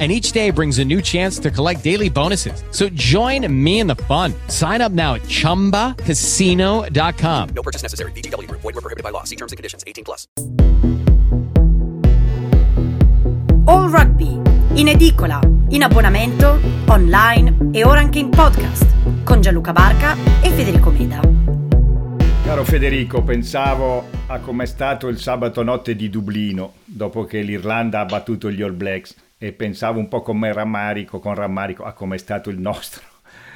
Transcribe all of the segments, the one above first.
and each day brings a new chance to collect daily bonuses. So join me in the fun. Sign up now at ChumbaCasino.com. No purchase necessary. BGW. Void were prohibited by law. See terms and conditions. 18 plus. All Rugby, in edicola, in abbonamento, online e ora anche in podcast, con Gianluca Barca e Federico Meda. Caro Federico, pensavo a com'è stato il sabato notte di Dublino, dopo che l'Irlanda ha battuto gli All Blacks e pensavo un po' come rammarico, con rammarico a come è stato il nostro.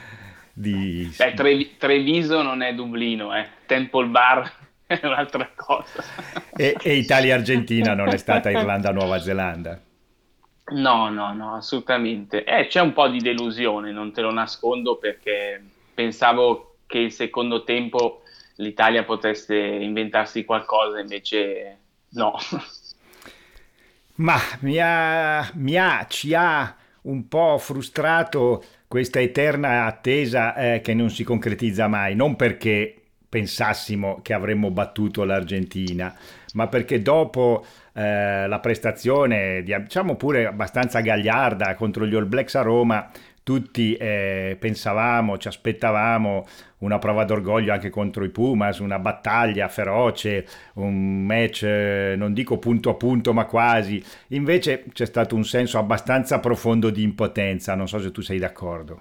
Di... Beh, Trevi- Treviso non è Dublino, eh. Temple Bar è un'altra cosa. e, e Italia-Argentina non è stata Irlanda-Nuova Zelanda. No, no, no, assolutamente. Eh, c'è un po' di delusione, non te lo nascondo, perché pensavo che il secondo tempo l'Italia potesse inventarsi qualcosa, invece no. Ma mi ha, mi ha, ci ha un po' frustrato questa eterna attesa eh, che non si concretizza mai, non perché pensassimo che avremmo battuto l'Argentina, ma perché dopo eh, la prestazione, diciamo pure abbastanza gagliarda contro gli All Blacks a Roma, tutti eh, pensavamo, ci aspettavamo una prova d'orgoglio anche contro i Pumas, una battaglia feroce, un match eh, non dico punto a punto ma quasi. Invece c'è stato un senso abbastanza profondo di impotenza, non so se tu sei d'accordo.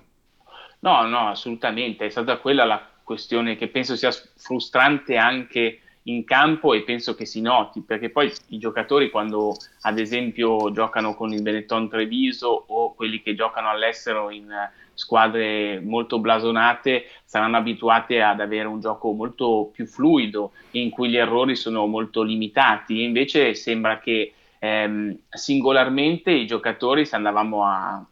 No, no, assolutamente, è stata quella la questione che penso sia frustrante anche in campo e penso che si noti, perché poi i giocatori quando ad esempio giocano con il Benetton Treviso o quelli che giocano all'estero in squadre molto blasonate saranno abituati ad avere un gioco molto più fluido in cui gli errori sono molto limitati, invece sembra che ehm, singolarmente i giocatori se andavamo a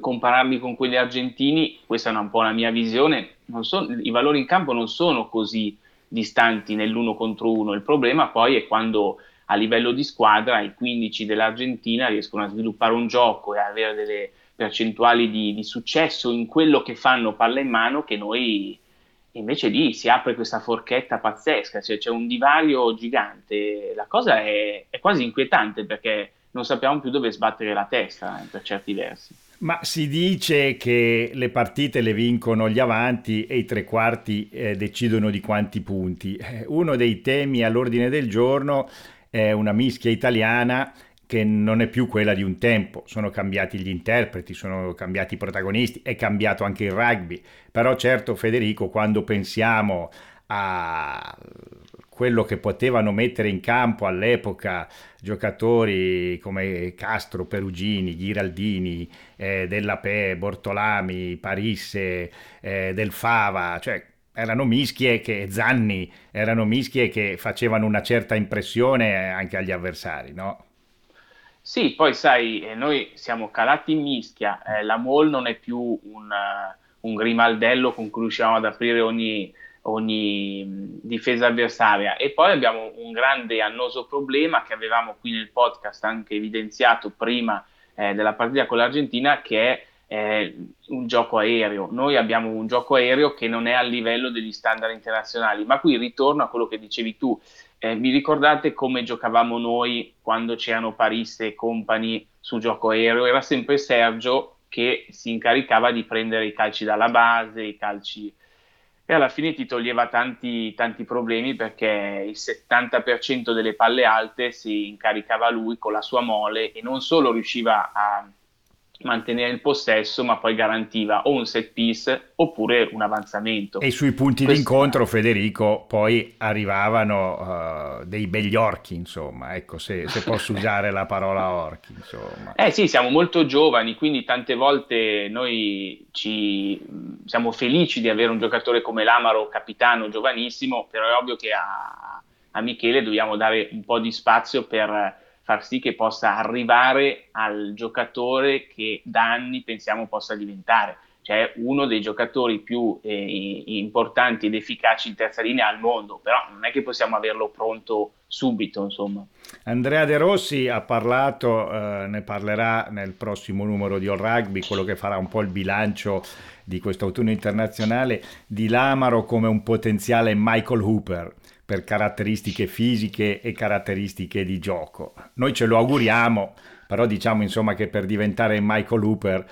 compararli con quelli argentini, questa è un po' la mia visione, so, i valori in campo non sono così distanti nell'uno contro uno. Il problema poi è quando a livello di squadra i 15 dell'Argentina riescono a sviluppare un gioco e avere delle percentuali di, di successo in quello che fanno palla in mano che noi invece lì si apre questa forchetta pazzesca, cioè c'è un divario gigante. La cosa è, è quasi inquietante perché non sappiamo più dove sbattere la testa eh, per certi versi. Ma si dice che le partite le vincono gli avanti e i tre quarti eh, decidono di quanti punti. Eh, uno dei temi all'ordine del giorno è una mischia italiana che non è più quella di un tempo, sono cambiati gli interpreti, sono cambiati i protagonisti, è cambiato anche il rugby, però certo Federico quando pensiamo a quello che potevano mettere in campo all'epoca giocatori come Castro, Perugini, Ghiraldini, eh, Della Pe, Bortolami, Parisse, eh, Del Fava, cioè erano mischie che Zanni erano mischie che facevano una certa impressione anche agli avversari, no? Sì, poi sai, eh, noi siamo calati in mischia, eh, la Mol non è più un, un grimaldello con cui riusciamo ad aprire ogni ogni difesa avversaria. E poi abbiamo un grande annoso problema che avevamo qui nel podcast anche evidenziato prima eh, della partita con l'Argentina, che è eh, un gioco aereo. Noi abbiamo un gioco aereo che non è a livello degli standard internazionali, ma qui ritorno a quello che dicevi tu. Eh, vi ricordate come giocavamo noi quando c'erano Parisse e compagni sul gioco aereo? Era sempre Sergio che si incaricava di prendere i calci dalla base, i calci e alla fine ti toglieva tanti, tanti problemi perché il 70% delle palle alte si incaricava lui con la sua mole e non solo riusciva a mantenere il possesso, ma poi garantiva o un set piece oppure un avanzamento. E sui punti Questo... d'incontro, Federico, poi arrivavano uh, dei begli orchi, insomma, ecco, se, se posso usare la parola orchi, insomma. Eh sì, siamo molto giovani, quindi tante volte noi ci siamo felici di avere un giocatore come l'Amaro, capitano, giovanissimo, però è ovvio che a, a Michele dobbiamo dare un po' di spazio per far sì che possa arrivare al giocatore che da anni pensiamo possa diventare. cioè uno dei giocatori più eh, importanti ed efficaci in terza linea al mondo, però non è che possiamo averlo pronto subito, insomma. Andrea De Rossi ha parlato, eh, ne parlerà nel prossimo numero di All Rugby, quello che farà un po' il bilancio di questo autunno internazionale, di Lamaro come un potenziale Michael Hooper per caratteristiche fisiche e caratteristiche di gioco. Noi ce lo auguriamo, però diciamo insomma che per diventare Michael Hooper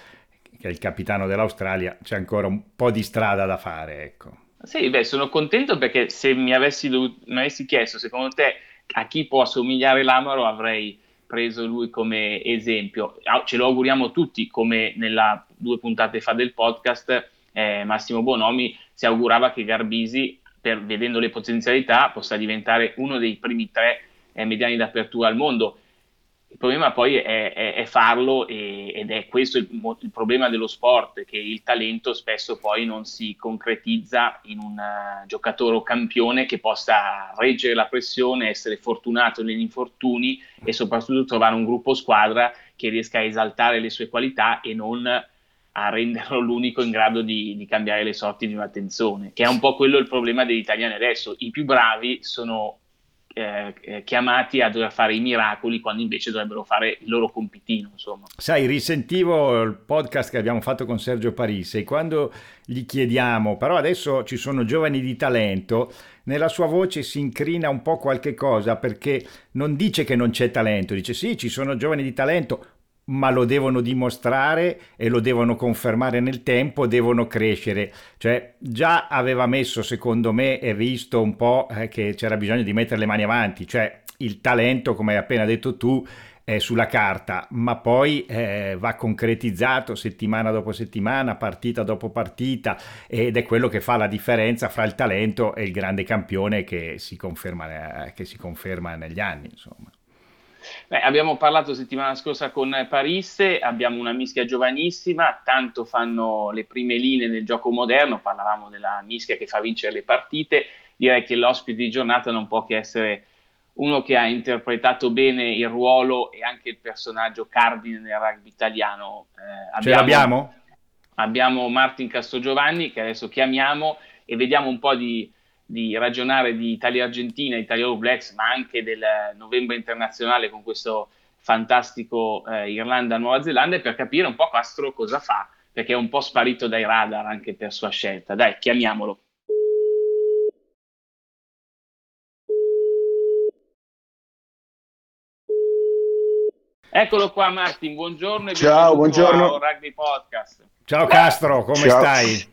che è il capitano dell'Australia, c'è ancora un po' di strada da fare. Ecco. Sì, beh, sono contento perché se mi avessi, mi avessi chiesto secondo te a chi può assomigliare l'Amaro avrei preso lui come esempio. Ce lo auguriamo tutti, come nella due puntate fa del podcast, eh, Massimo Bonomi si augurava che Garbisi, per, vedendo le potenzialità, possa diventare uno dei primi tre eh, mediani d'apertura al mondo. Il problema poi è, è, è farlo e, ed è questo il, il, problema dello sport, che il talento spesso poi non si concretizza in un uh, giocatore o campione che possa reggere la pressione, essere fortunato negli infortuni e soprattutto trovare un gruppo squadra che riesca a esaltare le sue qualità e non a renderlo l'unico in grado di, di cambiare le sorti di una tensione, che è un po' quello il problema degli italiani adesso. I più bravi sono eh, eh, chiamati a dover fare i miracoli quando invece dovrebbero fare il loro compitino. Insomma. Sai, risentivo il podcast che abbiamo fatto con Sergio Parisse e quando gli chiediamo, però adesso ci sono giovani di talento, nella sua voce si incrina un po' qualche cosa perché non dice che non c'è talento, dice sì, ci sono giovani di talento, ma lo devono dimostrare e lo devono confermare nel tempo, devono crescere. Cioè, già aveva messo, secondo me, e visto un po' eh, che c'era bisogno di mettere le mani avanti, cioè il talento, come hai appena detto tu, è sulla carta, ma poi eh, va concretizzato settimana dopo settimana, partita dopo partita, ed è quello che fa la differenza fra il talento e il grande campione che si conferma, eh, che si conferma negli anni, insomma. Beh, abbiamo parlato settimana scorsa con Parisse, abbiamo una mischia giovanissima, tanto fanno le prime linee nel gioco moderno, parlavamo della mischia che fa vincere le partite, direi che l'ospite di giornata non può che essere uno che ha interpretato bene il ruolo e anche il personaggio cardine nel rugby italiano. Eh, abbiamo, Ce l'abbiamo? Abbiamo Martin Castrogiovanni che adesso chiamiamo e vediamo un po' di di ragionare di Italia-Argentina, Italia All Blacks, ma anche del novembre internazionale con questo fantastico eh, Irlanda-Nuova Zelanda e per capire un po' Castro cosa fa, perché è un po' sparito dai radar anche per sua scelta. Dai, chiamiamolo. Eccolo qua Martin, buongiorno e Ciao, buongiorno. Rugby Podcast. Ciao Castro, come Ciao. stai?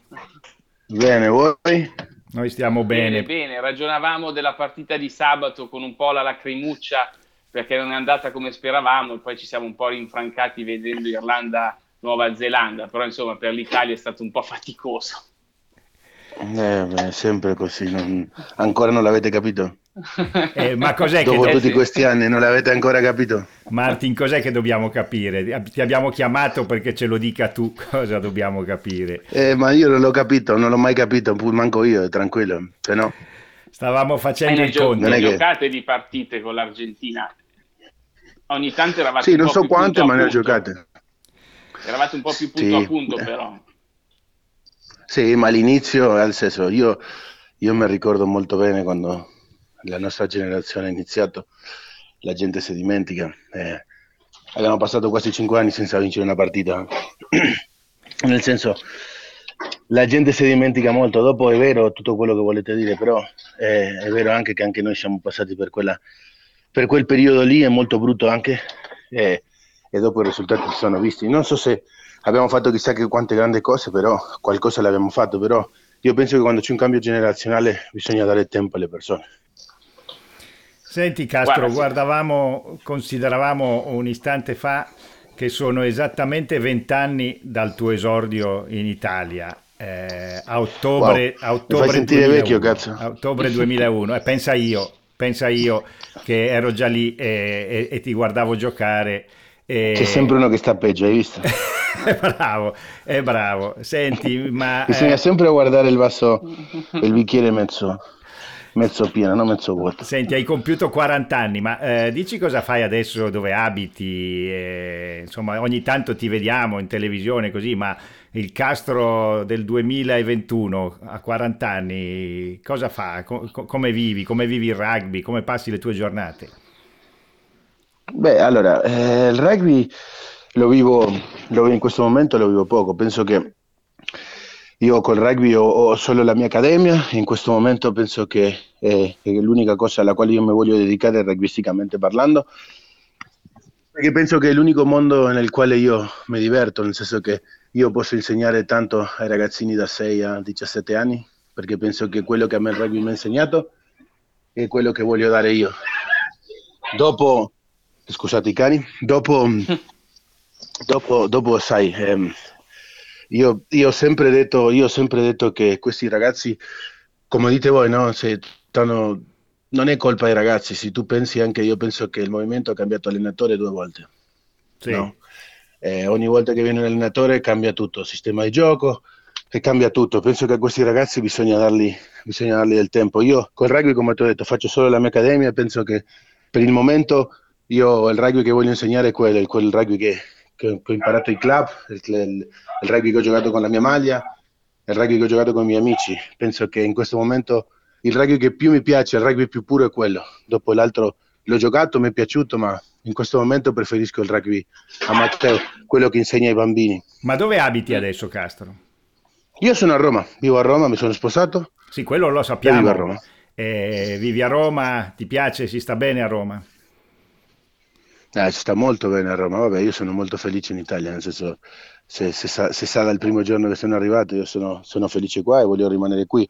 Bene, voi? Noi stiamo bene. Bene, bene. Ragionavamo della partita di sabato con un po' la lacrimuccia perché non è andata come speravamo e poi ci siamo un po' rinfrancati vedendo Irlanda Nuova Zelanda, però insomma per l'Italia è stato un po' faticoso. Eh, beh, sempre così, non... ancora non l'avete capito? Eh, ma cos'è Dopo che... tutti questi anni non l'avete ancora capito? Martin, cos'è che dobbiamo capire? Ti abbiamo chiamato perché ce lo dica tu cosa dobbiamo capire. Eh, ma io non l'ho capito, non l'ho mai capito, manco io, tranquillo, se no... Stavamo facendo eh, il conto. Ne giocate di partite con l'Argentina? Ogni tanto eravate Sì, non so quante, ma ne ho giocate. Eravate un po' più punto sì. a punto, però. Sì, ma all'inizio, nel senso, io, io mi ricordo molto bene quando la nostra generazione ha iniziato, la gente si dimentica. Eh, abbiamo passato quasi cinque anni senza vincere una partita. Nel senso, la gente si dimentica molto. Dopo è vero tutto quello che volete dire, però eh, è vero anche che anche noi siamo passati per, quella, per quel periodo lì, è molto brutto anche. Eh, e dopo i risultati si sono visti. Non so se abbiamo fatto chissà che quante grandi cose, però qualcosa l'abbiamo fatto. Però io penso che quando c'è un cambio generazionale bisogna dare tempo alle persone. Senti Castro, Guarda, guardavamo, consideravamo un istante fa che sono esattamente vent'anni dal tuo esordio in Italia. Eh, a ottobre, wow. a ottobre 2001, vecchio, cazzo. A ottobre 2001. E pensa io, pensa io che ero già lì e, e, e ti guardavo giocare. E... C'è sempre uno che sta peggio, hai visto? è bravo, è bravo. Senti, ma... Bisogna eh... sempre guardare il vaso, il bicchiere mezzo mezzo piena, non mezzo vuota. Senti, hai compiuto 40 anni, ma eh, dici cosa fai adesso dove abiti? Eh, insomma, ogni tanto ti vediamo in televisione così, ma il Castro del 2021 a 40 anni cosa fa? Co- come vivi? Come vivi il rugby? Come passi le tue giornate? Beh, allora, eh, il rugby lo vivo, lo, in questo momento lo vivo poco, penso che io col rugby ho, ho, solo la mia accademia, in questo momento penso che è, è l'unica cosa alla quale io mi voglio dedicare rugbisticamente parlando, perché penso che è l'unico mondo nel quale io mi diverto, nel senso che io posso insegnare tanto ai ragazzini da 6 a 17 anni, perché penso che quello che a me il rugby mi ha insegnato è quello che voglio dare io. Dopo, scusate i cani, dopo, dopo, dopo sai, ehm, io, io, ho sempre detto, io ho sempre detto che questi ragazzi, come dite voi, no? Stanno, non è colpa dei ragazzi, se tu pensi anche, io penso che il movimento ha cambiato allenatore due volte. Sì. No? Eh, ogni volta che viene un allenatore cambia tutto, sistema di gioco e cambia tutto. Penso che a questi ragazzi bisogna dargli, bisogna dargli del tempo. Io col rugby, come ti ho detto, faccio solo la mia accademia e penso che per il momento io il rugby che voglio insegnare è quello, quel rugby che, che, ho imparato ai club, il, il, il, rugby che ho giocato con la mia maglia, il rugby che ho giocato con i miei amici. Penso che in questo momento il rugby che più mi piace, il rugby più puro è quello. Dopo l'altro l'ho giocato, mi è piaciuto, ma in questo momento preferisco il rugby a Matteo, quello che insegna ai bambini. Ma dove abiti adesso, Castro? Io sono a Roma, vivo a Roma, mi sono sposato. Sì, quello lo sappiamo. Vivo a Roma. Eh, vivi a Roma, ti piace, si sta bene a Roma? Eh, si sta molto bene a Roma, vabbè, io sono molto felice in Italia, nel senso, se, se, sa, se sa dal primo giorno che sono arrivato, io sono, sono felice qua e voglio rimanere qui.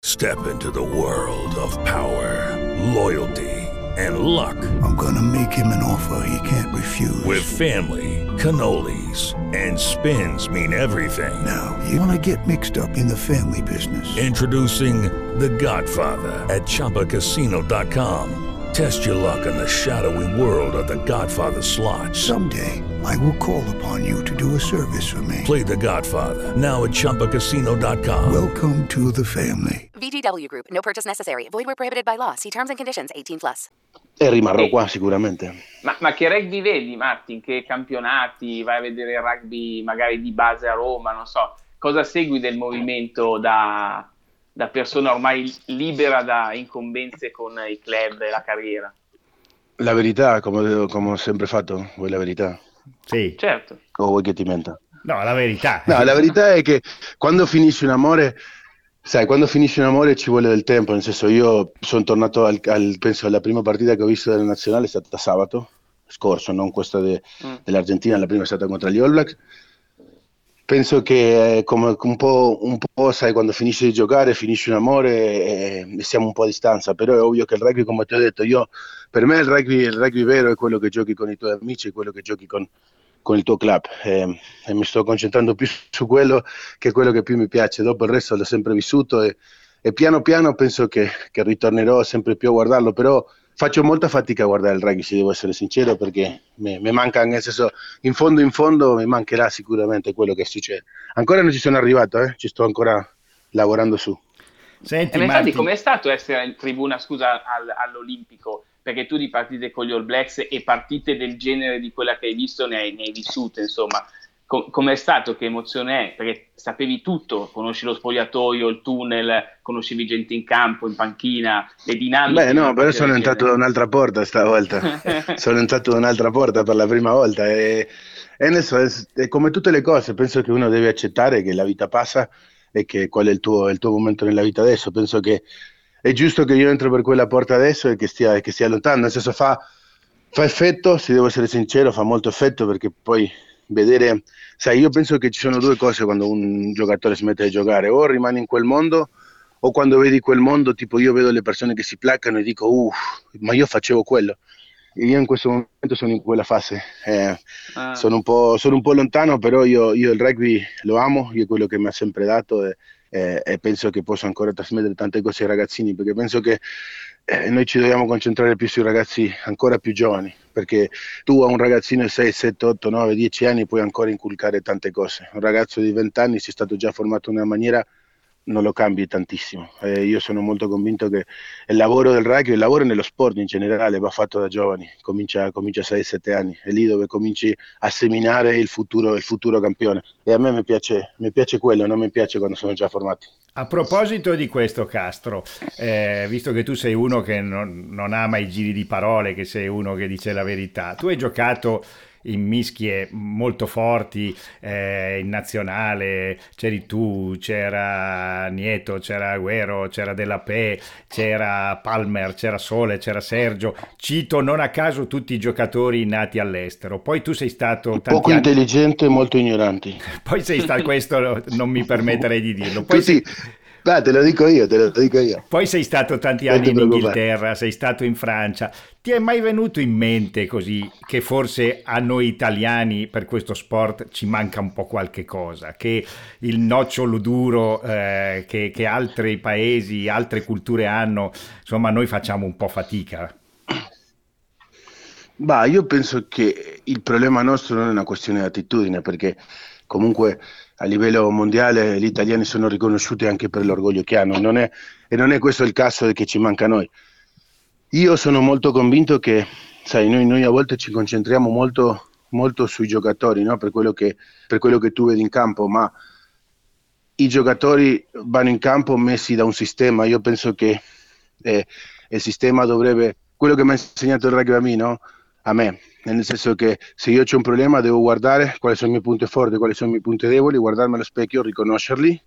Step into the world of power, loyalty and luck. I'm gonna make him an offer he can't refuse. With family, cannolis and spins mean everything. Now, you wanna get mixed up in the family business. Introducing The Godfather at ChumbaCasino.com. Test your luck in the shadowy world of the Godfather slot. Someday, I will call upon you to do a service for me. Play the Godfather, now at Chumpacasino.com. Welcome to the family. VGW Group, no purchase necessary. Void where prohibited by law. See terms and conditions 18+. Plus. E rimarrò qua sicuramente. Ma, ma, che rugby vedi, Martin? Che campionati? Vai a vedere il rugby magari di base a Roma? Non so. Cosa segui del movimento da da persona ormai libera da incombenze con i club e la carriera. La verità, come, come ho sempre fatto, vuoi la verità? Sì. Certo. O vuoi che ti menta? No, la verità. No, la verità è che quando finisce un amore, sai, quando finisce un amore ci vuole del tempo, nel senso io sono tornato al, al penso alla prima partita che ho visto della nazionale è stata sabato scorso, non questa de, mm. dell'Argentina, la prima è stata contro gli All Blacks penso che come un po', un po', sai, quando finisci di giocare, finisce un amore e, e, siamo un po' a distanza, però è ovvio che il rugby, come ti ho detto, io, per me il rugby, il rugby vero è quello che giochi con i tuoi amici, quello che giochi con, con il tuo club e, e, mi sto concentrando più su quello che è quello che più mi piace, dopo il resto l'ho sempre vissuto e, e piano piano penso che, che ritornerò sempre più a guardarlo, però faccio molta fatica a guardare il rugby, se devo essere sincero, perché mi, manca, nel senso, in fondo in fondo mi mancherà sicuramente quello che succede. Ancora non ci sono arrivato, eh? ci sto ancora lavorando su. Senti, eh, infatti, com'è stato essere in tribuna, scusa, all, all'Olimpico? Perché tu di partite con gli All Blacks e partite del genere di quella che hai visto ne hai, ne hai vissute, insomma com- com'è stato, che emozione è, perché sapevi tutto, conosci lo spogliatoio, il tunnel, conoscevi gente in campo, in panchina, le dinamiche. Beh no, però sono entrato da un'altra porta stavolta, sono entrato da un'altra porta per la prima volta e, e adesso è, è, come tutte le cose, penso che uno deve accettare che la vita passa e che qual è il tuo, il tuo momento nella vita adesso, penso che è giusto che io entro per quella porta adesso e che stia, che stia lontano, nel senso fa, fa effetto, se devo essere sincero, fa molto effetto perché poi vedere, sai, io penso che ci sono due cose quando un giocatore smette di giocare, o rimane in quel mondo o quando vedi quel mondo, tipo io vedo le persone che si placcano e dico, uff, ma io facevo quello. E io in questo momento sono in quella fase, eh, ah. sono, un sono, un po', lontano, però io, io, il rugby lo amo, io è quello che mi ha sempre dato e, e, e penso che posso ancora trasmettere tante cose ai ragazzini, perché penso che eh, noi ci dobbiamo concentrare più sui ragazzi ancora più giovani, perché tu a un ragazzino di 6, 7, 8, 9, 10 anni puoi ancora inculcare tante cose. Un ragazzo di 20 anni si è stato già formato in una maniera non lo cambi tantissimo. Eh, io sono molto convinto che il lavoro del rugby, il lavoro nello sport in generale va fatto da giovani, comincia, comincia a 6-7 anni, è lì dove cominci a seminare il futuro, il futuro campione. E a me mi piace, mi piace quello, non mi piace quando sono già formati. A proposito di questo, Castro, eh, visto che tu sei uno che non, non ama i giri di parole, che sei uno che dice la verità, tu hai giocato in mischie molto forti eh, in nazionale, c'eri tu, c'era Nieto, c'era Agüero, c'era Della Pe, c'era Palmer, c'era Sole, c'era Sergio, cito non a caso tutti i giocatori nati all'estero, poi tu sei stato... Poco anni... intelligente e molto ignoranti. Poi sei stato, questo non mi permetterei di dirlo. Poi tutti, sei Beh, te lo dico io, te lo dico io. Poi sei stato tanti anni in Inghilterra, sei stato in Francia. Ti è mai venuto in mente così che forse a noi italiani per questo sport ci manca un po' qualche cosa? Che il nocciolo duro eh, che, che altri paesi, altre culture hanno, insomma, noi facciamo un po' fatica? Bah, io penso che il problema nostro non è una questione di attitudine, perché comunque a livello mondiale gli italiani sono riconosciuti anche per l'orgoglio che hanno non è, e non è questo il caso che ci manca a noi. Io sono molto convinto che, sai, noi, noi a volte ci concentriamo molto, molto sui giocatori, no? per, quello che, per quello che tu vedi in campo, ma i giocatori vanno in campo messi da un sistema. Io penso che eh, il sistema dovrebbe, quello che mi ha insegnato il rugby a me, no? a me, nel senso che se io ho un problema devo guardare quali sono i miei punti forti, quali sono i miei punti deboli, guardarmi allo specchio, riconoscerli,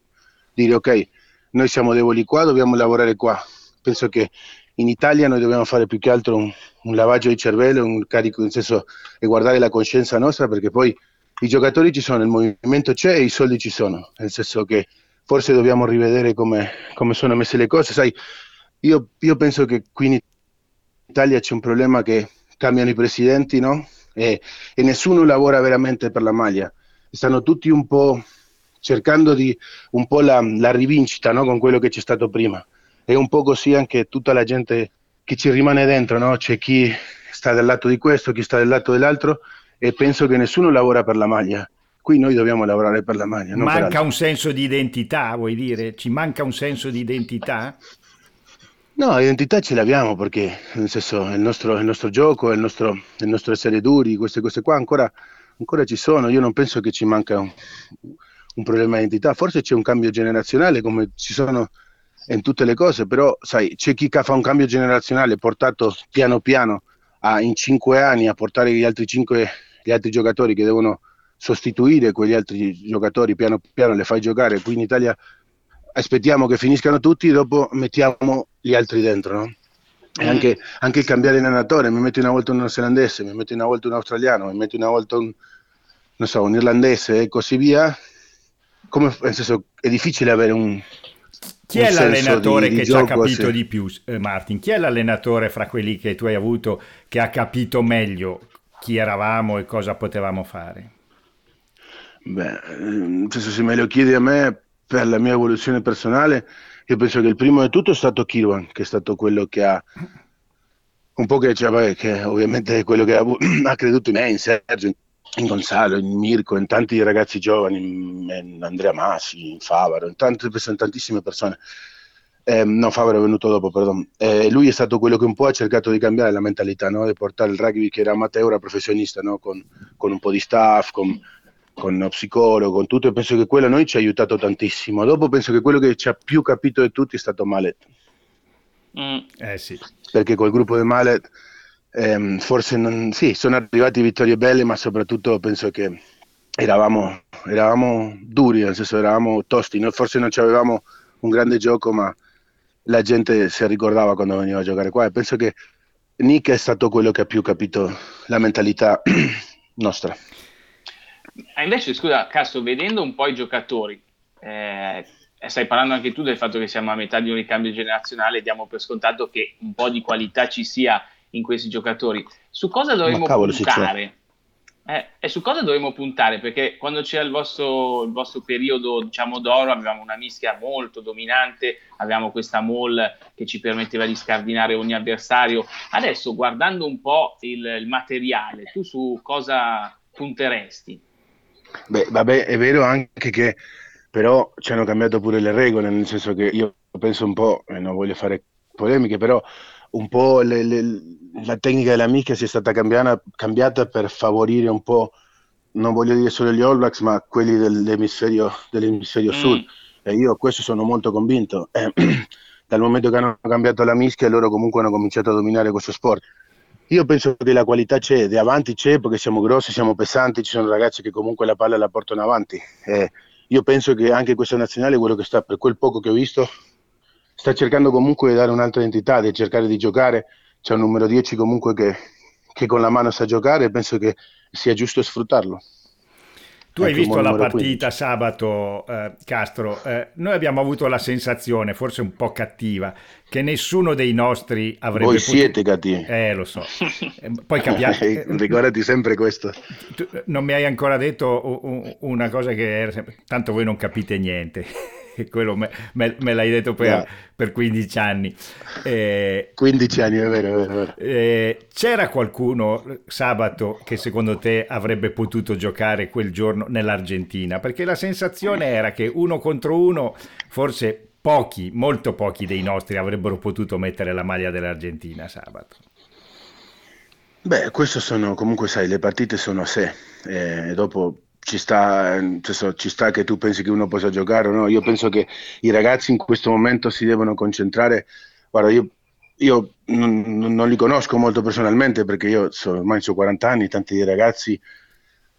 dire ok, noi siamo deboli qua, dobbiamo lavorare qua. Penso che in Italia noi dobbiamo fare più che altro un, un lavaggio di cervello, un carico, nel senso e guardare la coscienza nostra perché poi i giocatori ci sono, il movimento c'è e i soldi ci sono, nel senso che forse dobbiamo rivedere come, come sono messe le cose. Sai, io, io penso che qui in Italia c'è un problema che cambiano i presidenti, no? E, e nessuno lavora veramente per la maglia. Stanno tutti un po' cercando di un po' la, la rivincita no? con quello che c'è stato prima. E un po' così anche tutta la gente che ci rimane dentro, no? C'è chi sta dal lato di questo, chi sta dal lato dell'altro e penso che nessuno lavora per la maglia. Qui noi dobbiamo lavorare per la maglia. manca un senso di identità, vuoi dire? Ci manca un senso di identità? No, identità ce l'abbiamo perché nel senso il nostro, il nostro gioco, il nostro, il nostro, essere duri, queste cose qua ancora, ancora, ci sono. Io non penso che ci manca un, un, problema di identità, forse c'è un cambio generazionale come ci sono in tutte le cose, però sai, c'è chi fa un cambio generazionale portato piano piano a, in cinque anni a portare gli altri cinque gli altri giocatori che devono sostituire quegli altri giocatori piano piano le fai giocare. Qui in Italia aspettiamo che finiscano tutti, dopo mettiamo gli altri dentro, no? E mm. anche, anche cambiare allenatore, mi metti una volta un neozelandese, mi metti una volta un australiano, mi metti una volta un, non so, un irlandese e così via. Come, nel senso, è difficile avere un, chi è l'allenatore di, che di ci ha capito sì. di più, eh, Martin? Chi è l'allenatore fra quelli che tu hai avuto che ha capito meglio chi eravamo e cosa potevamo fare? Beh, nel senso, se me lo chiedi a me, per la mia evoluzione personale, io penso che il primo di tutto è stato Kirwan, che è stato quello che ha un po' che, cioè, che ovviamente è quello che ha, ha, creduto in me, in Sergio, in Gonzalo, in Mirko, in tanti ragazzi giovani, in Andrea Massi, in Favaro, in, tante, in tantissime persone. Eh, no, Favaro è venuto dopo, perdono. Eh, lui è stato quello che un po' ha cercato di cambiare la mentalità, no? di portare il rugby che era amateur a professionista, no? con, con, un po' di staff, con, con uno psicologo, con tutto, e penso che quello a noi ci ha aiutato tantissimo. Dopo penso che quello che ci ha più capito di tutti è stato Malet. Mm. Eh sì. Perché col gruppo di Malet ehm, forse non, sì, sono arrivati vittorie belle, ma soprattutto penso che eravamo, eravamo duri, nel senso eravamo tosti, noi forse non avevamo un grande gioco, ma la gente si ricordava quando veniva a giocare qua e penso che Nick è stato quello che ha più capito la mentalità nostra. Ah, invece, scusa, Castro, vedendo un po' i giocatori, eh, stai parlando anche tu del fatto che siamo a metà di un ricambio generazionale, diamo per scontato che un po' di qualità ci sia in questi giocatori. Su cosa dovremmo puntare? Eh, e su cosa dovremmo puntare? Perché quando c'era il vostro, il vostro periodo diciamo, d'oro avevamo una mischia molto dominante, avevamo questa mall che ci permetteva di scardinare ogni avversario. Adesso guardando un po' il, il materiale, tu su cosa punteresti? Beh, vabbè, è vero anche che però ci hanno cambiato pure le regole, nel senso che io penso un po', e non voglio fare polemiche, però un po' le, le, la tecnica della mischia sia stata cambiata, cambiata, per favorire un po', non voglio dire solo gli All Blacks, ma quelli dell'emisferio, dell'emisferio mm. sud. E io questo sono molto convinto. Eh, dal momento che hanno cambiato la mischia, loro comunque hanno cominciato a dominare questo sport. Io penso che la qualità c'è, di avanti c'è perché siamo grossi, siamo pesanti, ci sono ragazzi che comunque la palla la portano avanti. Eh, io penso che anche questa nazionale, quello che sta, per quel poco che ho visto, sta cercando comunque di dare un'altra identità, di cercare di giocare. C'è un numero 10 comunque che, che con la mano sa giocare e penso che sia giusto sfruttarlo. Tu hai visto la partita 15. sabato, eh, Castro. Eh, noi abbiamo avuto la sensazione, forse un po' cattiva, che nessuno dei nostri avrebbe Voi potuto... siete cattivi. Eh, lo so. Eh, poi capiamo... Ricordati sempre questo. Tu, non mi hai ancora detto una cosa che era sempre... Tanto voi non capite niente quello me, me, me, l'hai detto per, yeah. per 15 anni. Eh, 15 anni, è vero, è vero. È vero. Eh, c'era qualcuno sabato che secondo te avrebbe potuto giocare quel giorno nell'Argentina? Perché la sensazione era che uno contro uno, forse pochi, molto pochi dei nostri avrebbero potuto mettere la maglia dell'Argentina sabato. Beh, questo sono comunque, sai, le partite sono a sé. Eh, dopo ci sta, senso, ci sta, che tu pensi che uno possa giocare o no. Io penso che i ragazzi in questo momento si devono concentrare. Guarda, io, io non, non, li conosco molto personalmente perché io so, ormai ho 40 anni, tanti dei ragazzi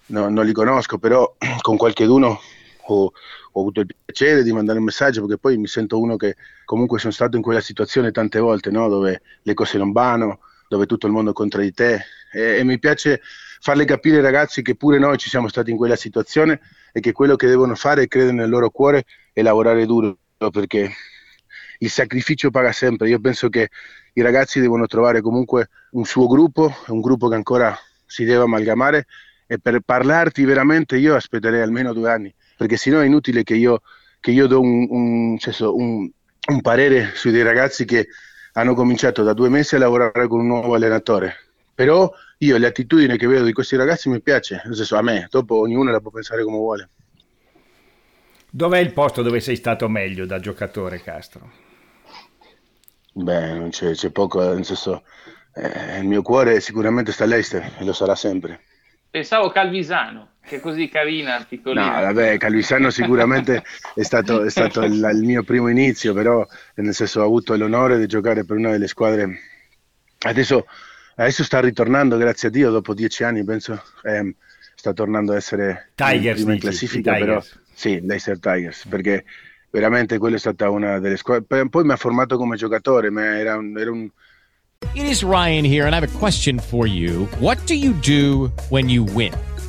no, non li conosco, però con qualcheduno ho, ho avuto il piacere di mandare un messaggio perché poi mi sento uno che comunque sono stato in quella situazione tante volte, no? dove le cose non vanno, dove tutto il mondo è contro di te e, e mi piace farle capire ai ragazzi che pure noi ci siamo stati in quella situazione e che quello che devono fare è credere nel loro cuore e lavorare duro perché il sacrificio paga sempre. Io penso che i ragazzi devono trovare comunque un suo gruppo, un gruppo che ancora si deve amalgamare e per parlarti veramente io aspetterei almeno due anni, perché sennò è inutile che io, che io do un, un, un, un parere sui dei ragazzi che hanno cominciato da due mesi a lavorare con un nuovo allenatore. Però io l'attitudine che vedo di questi ragazzi mi piace, nel senso a me, dopo ognuno la può pensare come vuole. Dov'è il posto dove sei stato meglio da giocatore, Castro? Beh, non c'è, c'è poco, nel senso, eh, il mio cuore sicuramente sta all'Eister e lo sarà sempre. Pensavo Calvisano, che è così carina, piccolina. No, vabbè, Calvisano sicuramente è stato, è stato il, il, mio primo inizio, però nel senso ho avuto l'onore di giocare per una delle squadre. Adesso adesso sta ritornando, grazie a Dio, dopo dieci anni, penso, ehm, sta tornando a essere Tigers, prima in classifica, però sì, l'Eister Tigers, perché veramente quella è stata una delle squadre. Poi mi ha formato come giocatore, ma era un, era un It is Ryan here, and I have a question for you. What do you do when you win?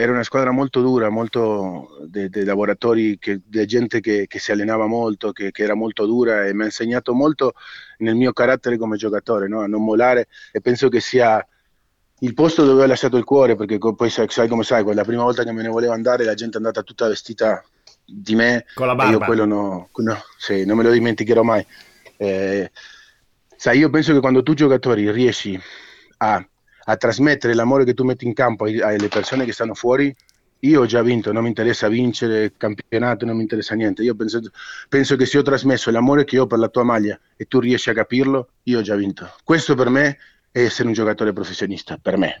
Era una squadra molto dura, molto dei de lavoratori, di gente che, che, si allenava molto, che, che, era molto dura e mi ha insegnato molto nel mio carattere come giocatore, no? a non molare e penso che sia il posto dove ho lasciato il cuore perché poi sai, sai come sai, la prima volta che me ne volevo andare la gente è andata tutta vestita di me con la barba. io quello no, no sì, non me lo dimenticherò mai. Eh, sai, io penso che quando tu giocatori riesci a a trasmettere l'amore che tu metti in campo alle persone che stanno fuori, io ho già vinto, non mi interessa vincere il campionato, non mi interessa niente. Io penso, penso, che se ho trasmesso l'amore che ho per la tua maglia e tu riesci a capirlo, io ho già vinto. Questo per me è essere un giocatore professionista, per me.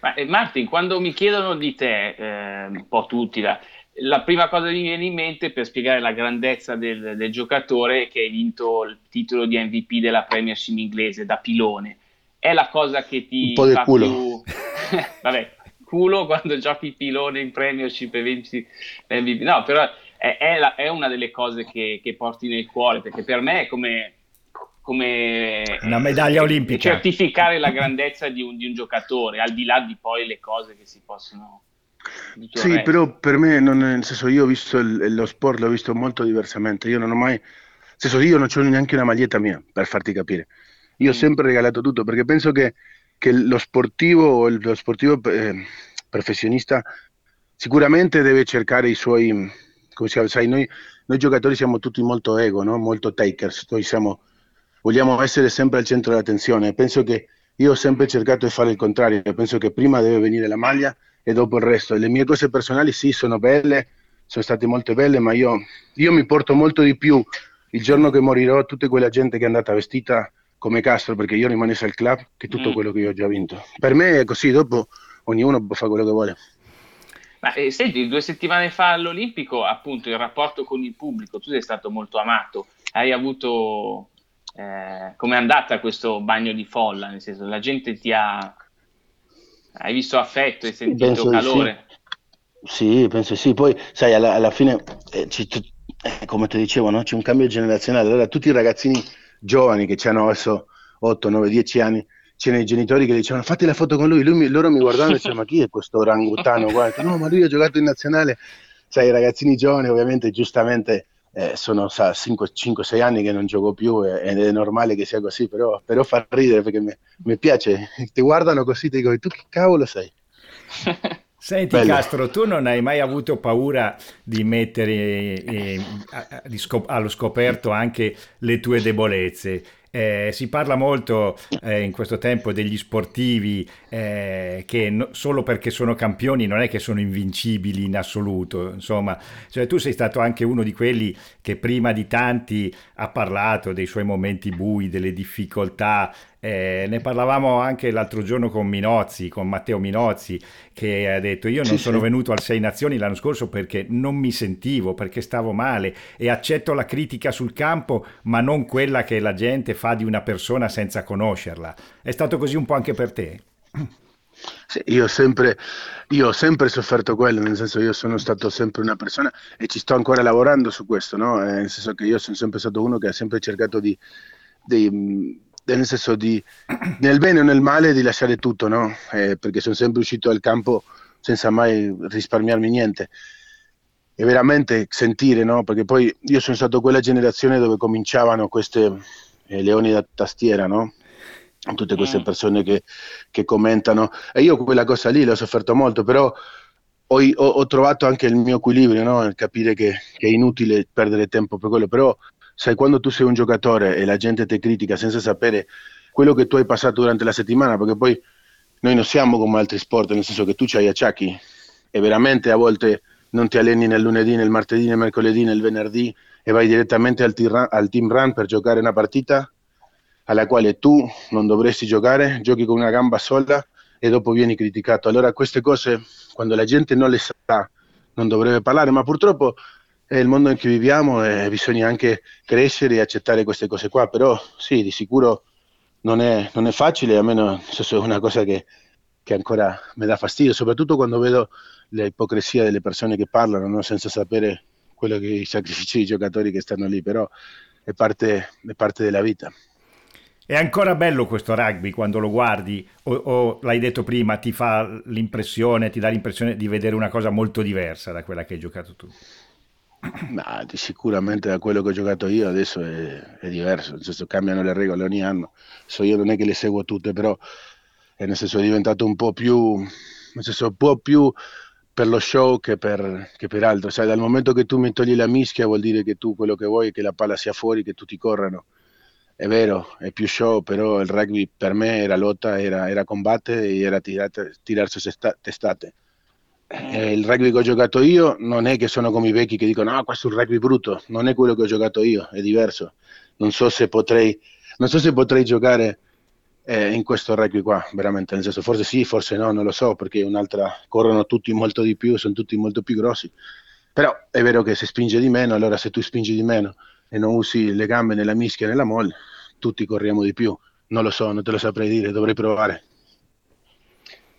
Ma, eh, Martin, quando mi chiedono di te, eh, un po' tutti, la, la prima cosa che mi viene in mente per spiegare la grandezza del, del giocatore che ha vinto il titolo di MVP della Premiership inglese da pilone. È la cosa che ti fa culo. più... Vabbè, culo quando giochi pilone in Premiership e vinci l'MVP. No, però è, è, la, è una delle cose che, che, porti nel cuore, perché per me è come... come una medaglia olimpica. Certificare la grandezza di un, di un giocatore, al di là di poi le cose che si possono sì, però per me, non, nel senso, io ho visto il, lo sport, l'ho visto molto diversamente. Io non ho mai, nel senso, io non ho neanche una maglietta mia, per farti capire. Io ho sempre regalato tutto perché penso che, che lo sportivo, lo sportivo eh, professionista sicuramente deve cercare i suoi, come si chiama, sai, noi, noi giocatori siamo tutti molto ego, no? molto takers, noi siamo, vogliamo essere sempre al centro dell'attenzione. Penso che io ho sempre cercato di fare il contrario, penso che prima deve venire la maglia e dopo il resto. Le mie cose personali sì, sono belle, sono state molto belle, ma io, io mi porto molto di più il giorno che morirò tutta quella gente che è andata vestita come Castro perché io rimanessi al club che tutto mm. quello che io ho già vinto. Per me è così, dopo ognuno può fare quello che vuole. Ma eh, senti, due settimane fa all'Olimpico, appunto, il rapporto con il pubblico, tu sei stato molto amato, hai avuto... Eh, come è andata questo bagno di folla? Nel senso, la gente ti ha, hai visto affetto, hai sentito penso calore? Sì. sì. penso sì. Poi, sai, alla, alla fine, eh, ci, eh, come ti dicevo, no? c'è un cambio generazionale. Allora, tutti i ragazzini giovani che hanno adesso 8, 9, 10 anni, c'erano i genitori che dicevano fatti la foto con lui, lui loro mi guardavano e dicevano ma chi è questo orangutano? Guarda, no, ma lui ha giocato in nazionale. Sai, i ragazzini giovani ovviamente giustamente eh, sono 5-6 anni che non gioco più eh, ed è normale che sia così, però, però fa ridere perché mi piace, ti guardano così e ti dico tu che cavolo sei? Senti Bello. Castro, tu non hai mai avuto paura di mettere eh, di scop- allo scoperto anche le tue debolezze? Eh, si parla molto eh, in questo tempo degli sportivi eh, che no, solo perché sono campioni non è che sono invincibili in assoluto, insomma, cioè, tu sei stato anche uno di quelli che prima di tanti ha parlato dei suoi momenti bui, delle difficoltà, eh, ne parlavamo anche l'altro giorno con Minozzi, con Matteo Minozzi, che ha detto io non sì, sono sì. venuto al Sei Nazioni l'anno scorso perché non mi sentivo, perché stavo male e accetto la critica sul campo, ma non quella che la gente fa di una persona senza conoscerla. È stato così un po' anche per te? Sì, io, sempre, io ho sempre sofferto quello, nel senso io sono stato sempre una persona e ci sto ancora lavorando su questo, no? Eh, nel senso che io sono sempre stato uno che ha sempre cercato di, di nel senso di nel bene o nel male di lasciare tutto, no? Eh, perché sono sempre uscito al campo senza mai risparmiarmi niente. E veramente sentire, no? Perché poi io sono stato quella generazione dove cominciavano queste eh, leoni da tastiera, no? Tutte queste mm. persone che, che, commentano. E io quella cosa lì l'ho sofferto molto, però ho, ho, ho trovato anche il mio equilibrio, no? Il capire che, che, è inutile perdere tempo per quello, però sai, quando tu sei un giocatore e la gente ti critica senza sapere quello che tu hai passato durante la settimana, perché poi noi non siamo come altri sport, nel senso che tu hai acciacchi e veramente a volte non ti alleni nel lunedì, nel martedì, nel mercoledì, nel venerdì e vai direttamente al, tir- al team run per giocare una partita alla quale tu non dovresti giocare, giochi con una gamba sola e dopo vieni criticato. Allora queste cose, quando la gente non le sa, non dovrebbe parlare, ma purtroppo è il mondo in cui viviamo e bisogna anche crescere e accettare queste cose qua, però sì, di sicuro non è, non è facile, a me no, è una cosa che, che, ancora mi dà fastidio, soprattutto quando vedo l'ipocrisia delle persone che parlano no? senza sapere quello che i sacrifici dei giocatori che stanno lì, però è parte, è parte della vita. È ancora bello questo rugby quando lo guardi o, o, l'hai detto prima, ti fa l'impressione, ti dà l'impressione di vedere una cosa molto diversa da quella che hai giocato tu. Ma sicuramente da quello che ho giocato io adesso è, è, diverso, nel senso cambiano le regole ogni anno. So, io non è che le seguo tutte, però è nel senso è diventato un po' più, nel senso un po' più per lo show che per, che per altro. Sai, dal momento che tu mi togli la mischia vuol dire che tu quello che vuoi è che la palla sia fuori, che tutti corrano. È vero, è più show, però il rugby per me era lotta, era, era combattere e era tirate, tirarsi testate eh, il rugby che ho giocato io non è che sono come i vecchi che dicono ah questo è un rugby brutto, non è quello che ho giocato io, è diverso. Non so se potrei, non so se potrei giocare eh, in questo rugby qua, veramente, nel senso forse sì, forse no, non lo so, perché un'altra corrono tutti molto di più, sono tutti molto più grossi. Però è vero che se spinge di meno, allora se tu spingi di meno e non usi le gambe nella mischia e nella molle, tutti corriamo di più. Non lo so, non te lo saprei dire, dovrei provare.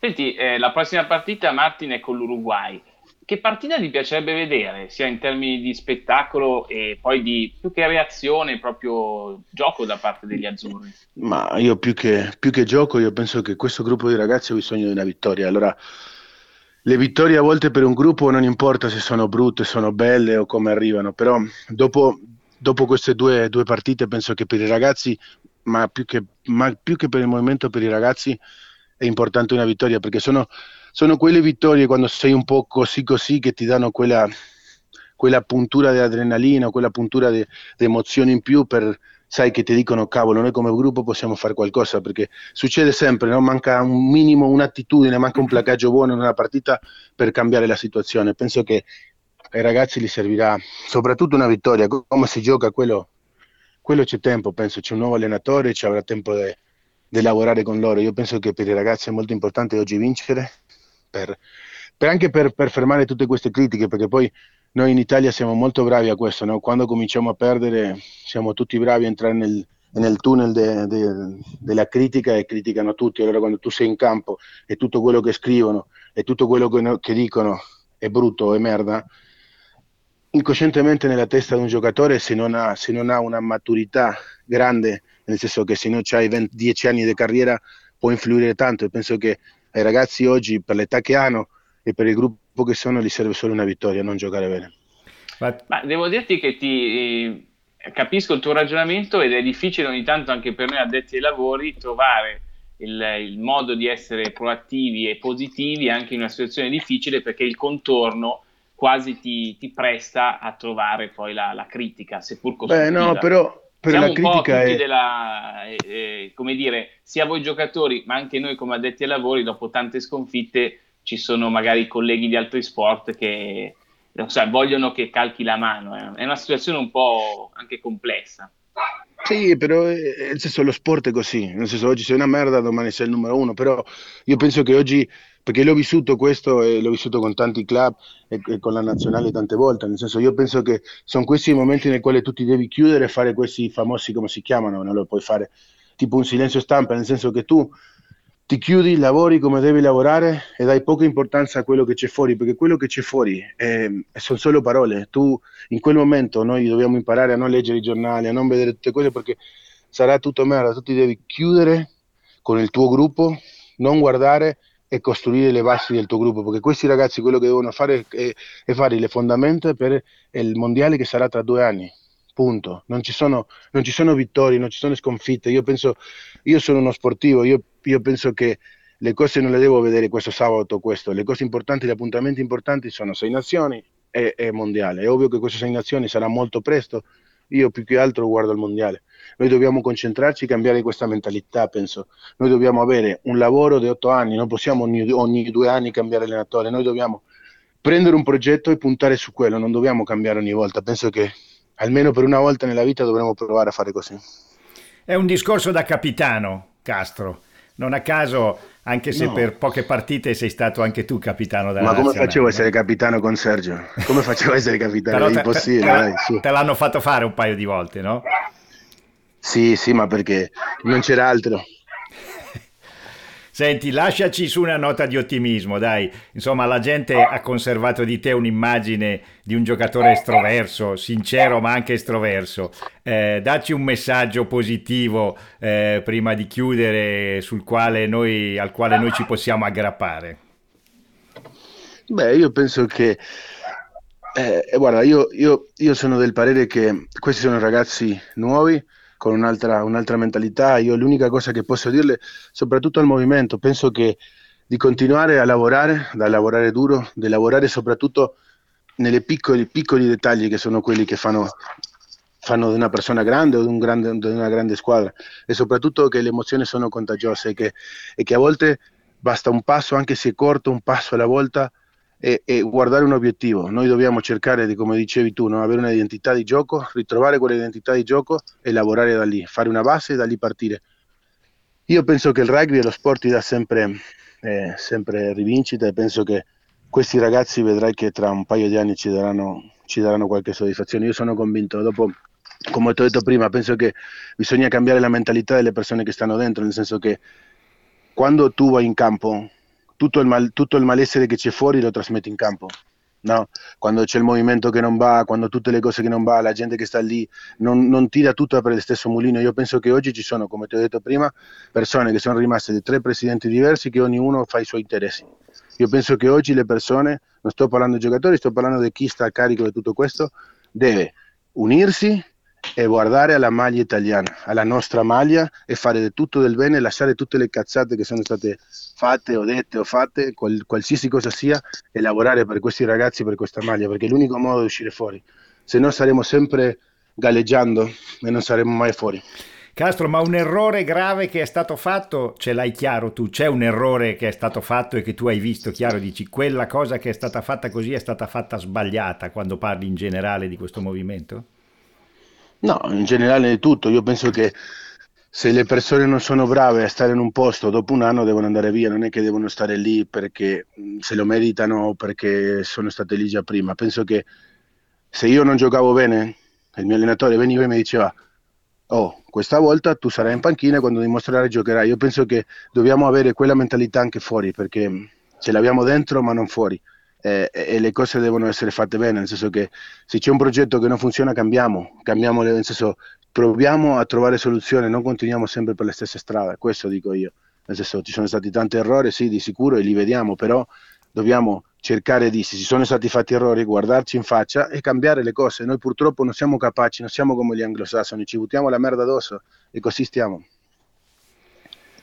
Senti, eh, la prossima partita Martin è con l'Uruguay. Che partita ti piacerebbe vedere, sia in termini di spettacolo e poi di più che reazione, proprio gioco da parte degli azzurri? Ma io più che, più che gioco, io penso che questo gruppo di ragazzi ha bisogno di una vittoria. Allora, le vittorie a volte per un gruppo non importa se sono brutte, sono belle o come arrivano, però dopo, dopo queste due, due, partite penso che per i ragazzi, ma più, che, ma più che per il movimento per i ragazzi, è importante una vittoria perché sono, sono quelle vittorie quando sei un po' così così che ti danno quella, quella puntura di adrenalina, quella puntura di emozioni in più per, sai che ti dicono cavolo noi come gruppo possiamo fare qualcosa perché succede sempre, no? manca un minimo, un'attitudine, manca un placaggio buono in una partita per cambiare la situazione. Penso che ai ragazzi gli servirà soprattutto una vittoria, come si gioca quello, quello c'è tempo, penso c'è un nuovo allenatore, ci avrà tempo di lavorare con loro. Io penso che per i ragazzi è molto importante oggi vincere, per, per anche per, per fermare tutte queste critiche, perché poi noi in Italia siamo molto bravi a questo, no? quando cominciamo a perdere siamo tutti bravi a entrare nel, nel tunnel de, de, della critica e criticano tutti, allora quando tu sei in campo e tutto quello che scrivono e tutto quello che, che dicono è brutto, è merda, incoscientemente nella testa di un giocatore se non ha, se non ha una maturità grande, nel senso che se non hai 20, 10 anni di carriera può influire tanto e penso che ai ragazzi oggi per l'età che hanno e per il gruppo che sono gli serve solo una vittoria, non giocare bene. Ma devo dirti che ti eh, capisco il tuo ragionamento ed è difficile ogni tanto anche per noi addetti ai lavori trovare il, il, modo di essere proattivi e positivi anche in una situazione difficile perché il contorno quasi ti, ti presta a trovare poi la, la critica, seppur costruttiva. Beh, no, però per Siamo la un po' critica tutti è... della, eh, eh, come dire, sia voi giocatori ma anche noi come addetti ai lavori dopo tante sconfitte ci sono magari colleghi di altri sport che so, vogliono che calchi la mano. Eh. È una situazione un po' anche complessa. Sì, però eh, nel senso lo sport è così, nel senso oggi sei una merda, domani sei il numero uno, però io penso che oggi, perché l'ho vissuto questo e l'ho vissuto con tanti club e, e con la nazionale tante volte, nel senso io penso che sono questi i momenti nei quali tu ti devi chiudere e fare questi famosi, come si chiamano, non lo puoi fare tipo un silenzio stampa, nel senso che tu ti chiudi, lavori come devi lavorare e dai poca importanza a quello che c'è fuori, perché quello che c'è fuori è, sono solo parole. Tu in quel momento noi dobbiamo imparare a non leggere i giornali, a non vedere tutte cose perché sarà tutto merda, tu ti devi chiudere con il tuo gruppo, non guardare e costruire le basi del tuo gruppo, perché questi ragazzi quello che devono fare è, è fare le fondamenta per il mondiale che sarà tra due anni punto. Non ci sono, non ci sono vittorie, non ci sono sconfitte. Io penso, io sono uno sportivo, io, io penso che le cose non le devo vedere questo sabato, questo. Le cose importanti, gli appuntamenti importanti sono Sei Nazioni e, e Mondiale. È ovvio che queste Sei Nazioni sarà molto presto, io più che altro guardo il Mondiale. Noi dobbiamo concentrarci e cambiare questa mentalità, penso. Noi dobbiamo avere un lavoro di otto anni, non possiamo ogni, ogni due anni cambiare allenatore, noi dobbiamo prendere un progetto e puntare su quello, non dobbiamo cambiare ogni volta. Penso che almeno per una volta nella vita dovremmo provare a fare così. È un discorso da capitano, Castro. Non a caso, anche se No. per poche partite sei stato anche tu capitano della Ma come nazionale, facevo a essere capitano con Sergio? Come facevo a essere capitano? È impossibile, te- dai, su. te l'hanno fatto fare un paio di volte, no? Sì, sì, ma perché non c'era altro. Senti, lasciaci su una nota di ottimismo, dai. Insomma, la gente ha conservato di te un'immagine di un giocatore estroverso, sincero ma anche estroverso. Eh, dacci un messaggio positivo eh, prima di chiudere quale noi, al quale noi ci possiamo aggrappare. Beh, io penso che, eh, guarda, io, io- io sono del parere che questi sono ragazzi nuovi con un'altra, un'altra mentalità. Io l'unica cosa che posso dirle, soprattutto al movimento, penso che di continuare a lavorare, da lavorare duro, di lavorare soprattutto nei piccoli, piccoli dettagli che sono quelli che fanno, fanno di una persona grande o di, un grande- di una grande squadra e soprattutto che le emozioni sono contagiose e che, e che a volte basta un passo, anche se corto, un passo alla volta e, e guardare un obiettivo. Noi dobbiamo cercare di, come dicevi tu, no? avere un'identità di gioco, ritrovare quell'identità di gioco e lavorare da lì, fare una base e da lì partire. Io penso che il rugby e lo sport ti dà sempre, eh, sempre rivincita e penso che questi ragazzi vedrai che tra un paio di anni ci daranno, ci daranno qualche soddisfazione. Io sono convinto, dopo, come ti ho detto prima, penso che bisogna cambiare la mentalità delle persone che stanno dentro, nel senso che quando tu vai in campo, tutto il, mal, tutto il malessere che c'è fuori lo trasmetti in campo. No? Quando c'è il movimento che non va, quando tutte le cose che non va, la gente che sta lì non, non tira tutto per il stesso mulino. Io penso che oggi ci sono, come ti ho detto prima, persone che sono rimaste di tre presidenti diversi che ognuno fa i suoi interessi. Io penso che oggi le persone, non sto parlando di giocatori, sto parlando di chi sta a carico di tutto questo, deve unirsi e guardare alla maglia italiana, alla nostra maglia e fare di tutto del bene, lasciare tutte le cazzate che sono state fatte o dette o fatte, qual- qualsiasi cosa sia, e lavorare per questi ragazzi, per questa maglia, perché è l'unico modo di uscire fuori. Se no saremo sempre galleggiando e non saremo mai fuori. Castro, ma un errore grave che è stato fatto, ce l'hai chiaro tu? C'è un errore che è stato fatto e che tu hai visto chiaro? Dici quella cosa che è stata fatta così è stata fatta sbagliata quando parli in generale di questo movimento? No, in generale di tutto. Io penso che se le persone non sono brave a stare in un posto, dopo un anno devono andare via, non è che devono stare lì perché mh, se lo meritano o perché sono state lì già prima. Penso che se io non giocavo bene, il mio allenatore veniva e mi diceva oh, questa volta tu sarai in panchina e quando dimostrerai giocherai. Io penso che dobbiamo avere quella mentalità anche fuori perché mh, ce l'abbiamo dentro ma non fuori. Eh, e le cose devono essere fatte bene, nel senso che se c'è un progetto che non funziona cambiamo, cambiamo nel senso proviamo a trovare soluzioni, non continuiamo sempre per le stesse strade, questo dico io. Nel senso ci sono stati tanti errori, sì, di sicuro, e li vediamo, però dobbiamo cercare di, se ci sono stati fatti errori, guardarci in faccia e cambiare le cose. Noi purtroppo non siamo capaci, non siamo come gli anglosassoni, ci buttiamo la merda addosso e così stiamo.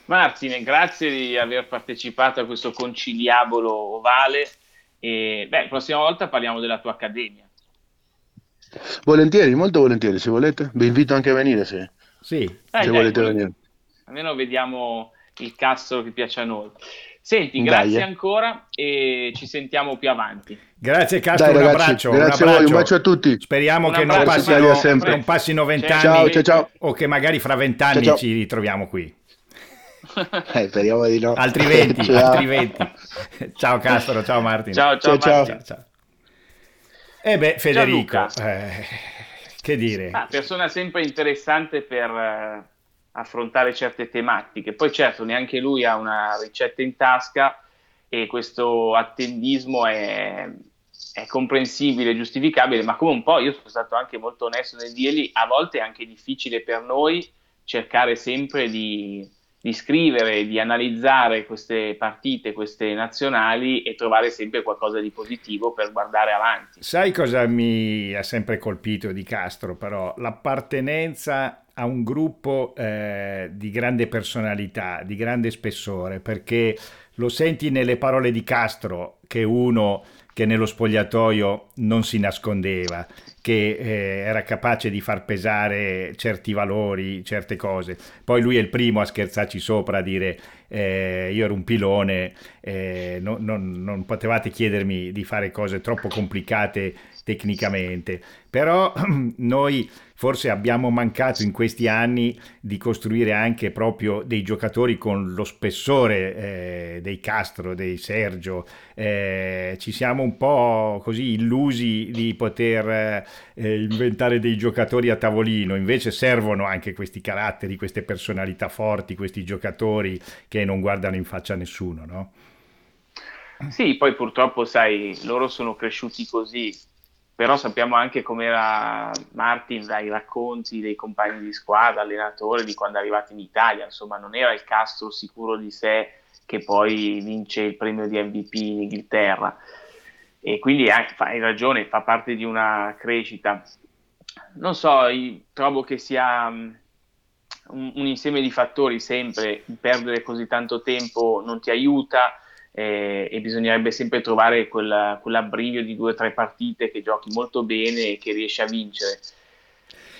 Martine, grazie di aver partecipato a questo conciliabolo ovale. E, beh, la prossima volta parliamo della tua accademia. Volentieri, molto volentieri, se volete. Vi invito anche a venire se, Sì, Dai, se dai, volete voglio- venire. Almeno vediamo il castro che piace a noi. Senti, Dai, grazie eh. ancora e ci sentiamo più avanti. grazie Castro, Dai un ragazzi, abbraccio. grazie un a voi, un abbraccio. bacio a tutti. Speriamo Un che non abbraccio, passino, non passino vent'anni Ciao, ciao, ciao. o che magari fra vent'anni ci ritroviamo qui. Eh, speriamo di no. Altri 20, Ciao. altri 20. Ciao Castro, ciao Martin. Ciao, ciao, Ciao, ciao. Ciao, ciao. E beh, Federico, eh, che dire? Ah, persona sempre interessante per eh, affrontare certe tematiche. Poi certo, neanche lui ha una ricetta in tasca e questo attendismo è, è comprensibile, giustificabile, ma come un po', io sono stato anche molto onesto nel dirgli, a volte è anche difficile per noi cercare sempre di, di scrivere, di analizzare queste partite, queste nazionali e trovare sempre qualcosa di positivo per guardare avanti. Sai cosa mi ha sempre colpito di Castro, però? L'appartenenza a un gruppo eh, di grande personalità, di grande spessore, perché lo senti nelle parole di Castro, che è uno che nello spogliatoio non si nascondeva, che eh, era capace di far pesare certi valori, certe cose. Poi lui è il primo a scherzarci sopra, a dire eh, io ero un pilone, eh, no- non, non potevate chiedermi di fare cose troppo complicate tecnicamente, però noi forse abbiamo mancato in questi anni di costruire anche proprio dei giocatori con lo spessore eh, dei Castro, dei Sergio, Eh, ci siamo un po' così illusi di poter eh, inventare dei giocatori a tavolino, invece servono anche questi caratteri, queste personalità forti, questi giocatori che non guardano in faccia a nessuno, no? Sì, poi purtroppo, sai, loro sono cresciuti così, però sappiamo anche com'era Martin dai racconti dei compagni di squadra, allenatore, di quando è arrivato in Italia, insomma, non era il Castro sicuro di sé che poi vince il premio di MVP in Inghilterra. E quindi hai ragione, fa parte di una crescita. Non so, trovo che sia mm, un, un insieme di fattori sempre, perdere così tanto tempo non ti aiuta eh, e bisognerebbe sempre trovare quella- quell'abbrivio di due o tre partite che giochi molto bene e che riesci a vincere.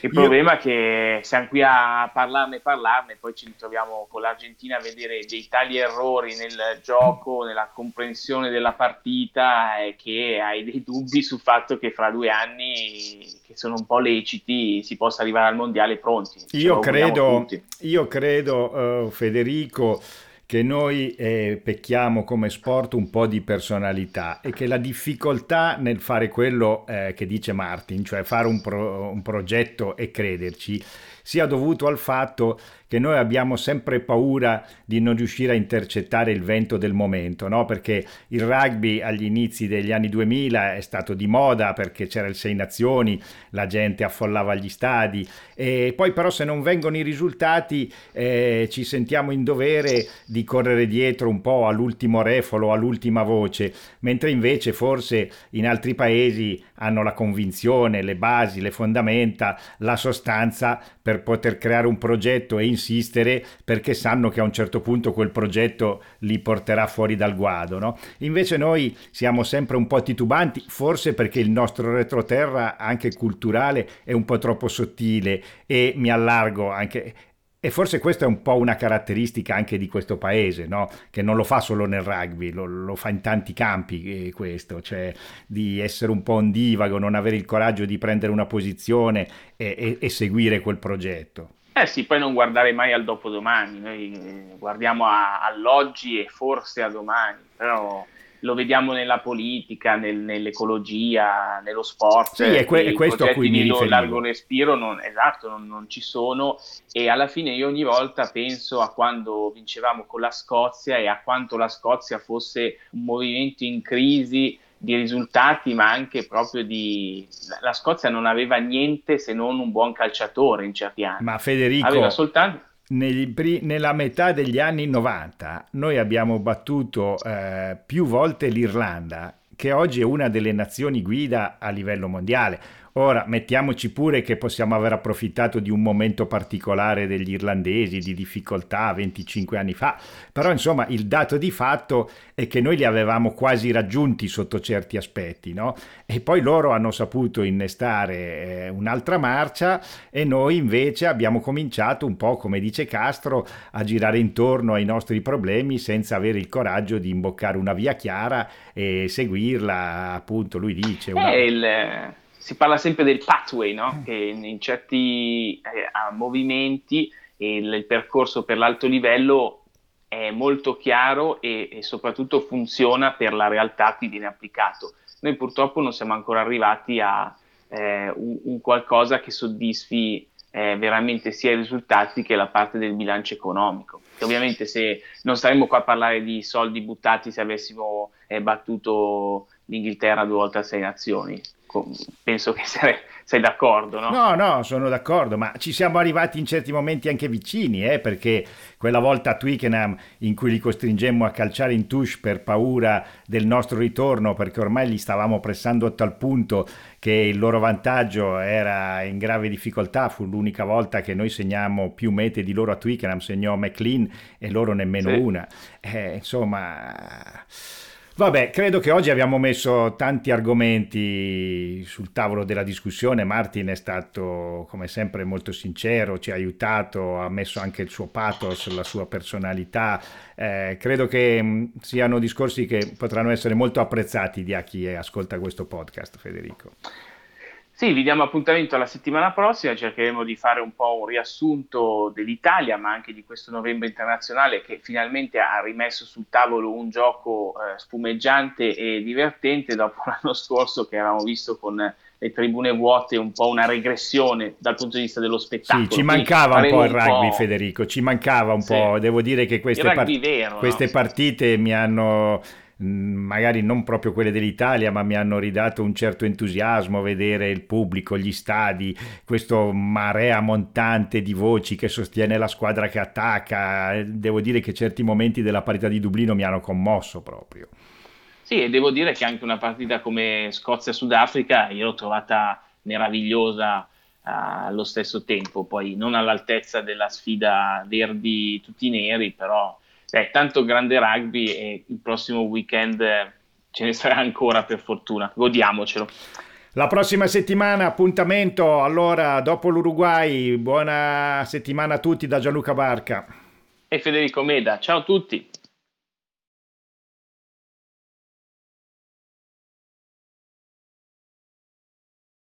Il Io- problema è che siamo qui a parlarne e parlarne, poi ci ritroviamo con l'Argentina a vedere dei tali errori nel gioco, nella comprensione della partita, e che hai dei dubbi sul fatto che fra due anni, che sono un po' leciti, si possa arrivare al mondiale pronti. Io credo, io credo eh, Federico, che noi eh, pecchiamo come sport un po' di personalità e che la difficoltà nel fare quello eh, che dice Martin, cioè fare un, pro- un progetto e crederci, sia dovuto al fatto che noi abbiamo sempre paura di non riuscire a intercettare il vento del momento, no? perché il rugby agli inizi degli anni 2000 è stato di moda perché c'era il Sei Nazioni, la gente affollava gli stadi e poi però se non vengono i risultati eh, ci sentiamo in dovere di correre dietro un po' all'ultimo refolo, all'ultima voce, mentre invece forse in altri paesi hanno la convinzione, le basi, le fondamenta, la sostanza per poter creare un progetto e insistere perché sanno che a un certo punto quel progetto li porterà fuori dal guado. No? Invece noi siamo sempre un po' titubanti, forse perché il nostro retroterra anche culturale è un po' troppo sottile e mi allargo anche e forse questa è un po' una caratteristica anche di questo paese, no? che non lo fa solo nel rugby, lo, lo fa in tanti campi eh, questo, cioè di essere un po' ondivago, non avere il coraggio di prendere una posizione e, e, e seguire quel progetto. Eh sì, poi non guardare mai al dopodomani, noi eh, guardiamo a, all'oggi e forse a domani, però lo vediamo nella politica, nel, nell'ecologia, nello sport. Sì, è, que- è questo a cui mi riferivo. largo respiro, non, esatto, non, non, ci sono e alla fine io ogni volta penso a quando vincevamo con la Scozia e a quanto la Scozia fosse un movimento in crisi di risultati, ma anche proprio di... La Scozia non aveva niente se non un buon calciatore in certi anni. Ma Federico... Aveva soltanto nella metà degli anni 90 noi abbiamo battuto eh, più volte l'Irlanda, che oggi è una delle nazioni guida a livello mondiale. Ora, mettiamoci pure che possiamo aver approfittato di un momento particolare degli irlandesi, di difficoltà 25 anni fa, però insomma il dato di fatto è che noi li avevamo quasi raggiunti sotto certi aspetti, no? E poi loro hanno saputo innestare eh, un'altra marcia e noi invece abbiamo cominciato un po', come dice Castro, a girare intorno ai nostri problemi senza avere il coraggio di imboccare una via chiara e seguirla, appunto, lui dice... Una... Eh, il si parla sempre del pathway, no? Mm. che in certi eh, movimenti il, il, percorso per l'alto livello è molto chiaro e, e, soprattutto funziona per la realtà cui viene applicato. Noi purtroppo non siamo ancora arrivati a eh, un, un, qualcosa che soddisfi eh, veramente sia i risultati che la parte del bilancio economico. Che ovviamente se non staremmo qua a parlare di soldi buttati se avessimo eh, battuto l'Inghilterra due volte a sei nazioni, penso che sei, sei, d'accordo, no? No, no, sono d'accordo, ma ci siamo arrivati in certi momenti anche vicini, eh, perché quella volta a Twickenham in cui li costringemmo a calciare in touche per paura del nostro ritorno, perché ormai li stavamo pressando a tal punto che il loro vantaggio era in grave difficoltà, fu l'unica volta che noi segniamo più mete di loro a Twickenham, segnò McLean e loro nemmeno sì. una. Eh, insomma... Vabbè, credo che oggi abbiamo messo tanti argomenti sul tavolo della discussione. Martin è stato, come sempre, molto sincero, ci ha aiutato, ha messo anche il suo pathos, la sua personalità. Eh, credo che mh, siano discorsi che potranno essere molto apprezzati da chi ascolta questo podcast, Federico. Sì, vi diamo appuntamento alla settimana prossima, cercheremo di fare un po' un riassunto dell'Italia, ma anche di questo novembre internazionale che finalmente ha rimesso sul tavolo un gioco eh, spumeggiante e divertente dopo l'anno scorso che avevamo visto con le tribune vuote, un po' una regressione dal punto di vista dello spettacolo. Sì, ci mancava un po' il rugby, po'... Federico, ci mancava un sì. po'. Devo dire che queste, part- vero, queste no? partite mi hanno magari non proprio quelle dell'Italia, ma mi hanno ridato un certo entusiasmo vedere il pubblico, gli stadi, questo marea montante di voci che sostiene la squadra che attacca. Devo dire che certi momenti della parità di Dublino mi hanno commosso proprio. Sì, e devo dire che anche una partita come Scozia-Sudafrica io l'ho trovata meravigliosa uh, allo stesso tempo, poi non all'altezza della sfida verdi tutti neri, però è tanto grande rugby e il prossimo weekend eh, ce ne sarà ancora per fortuna, godiamocelo. La prossima settimana appuntamento, allora dopo l'Uruguay, buona settimana a tutti da Gianluca Barca e Federico Meda, ciao a tutti.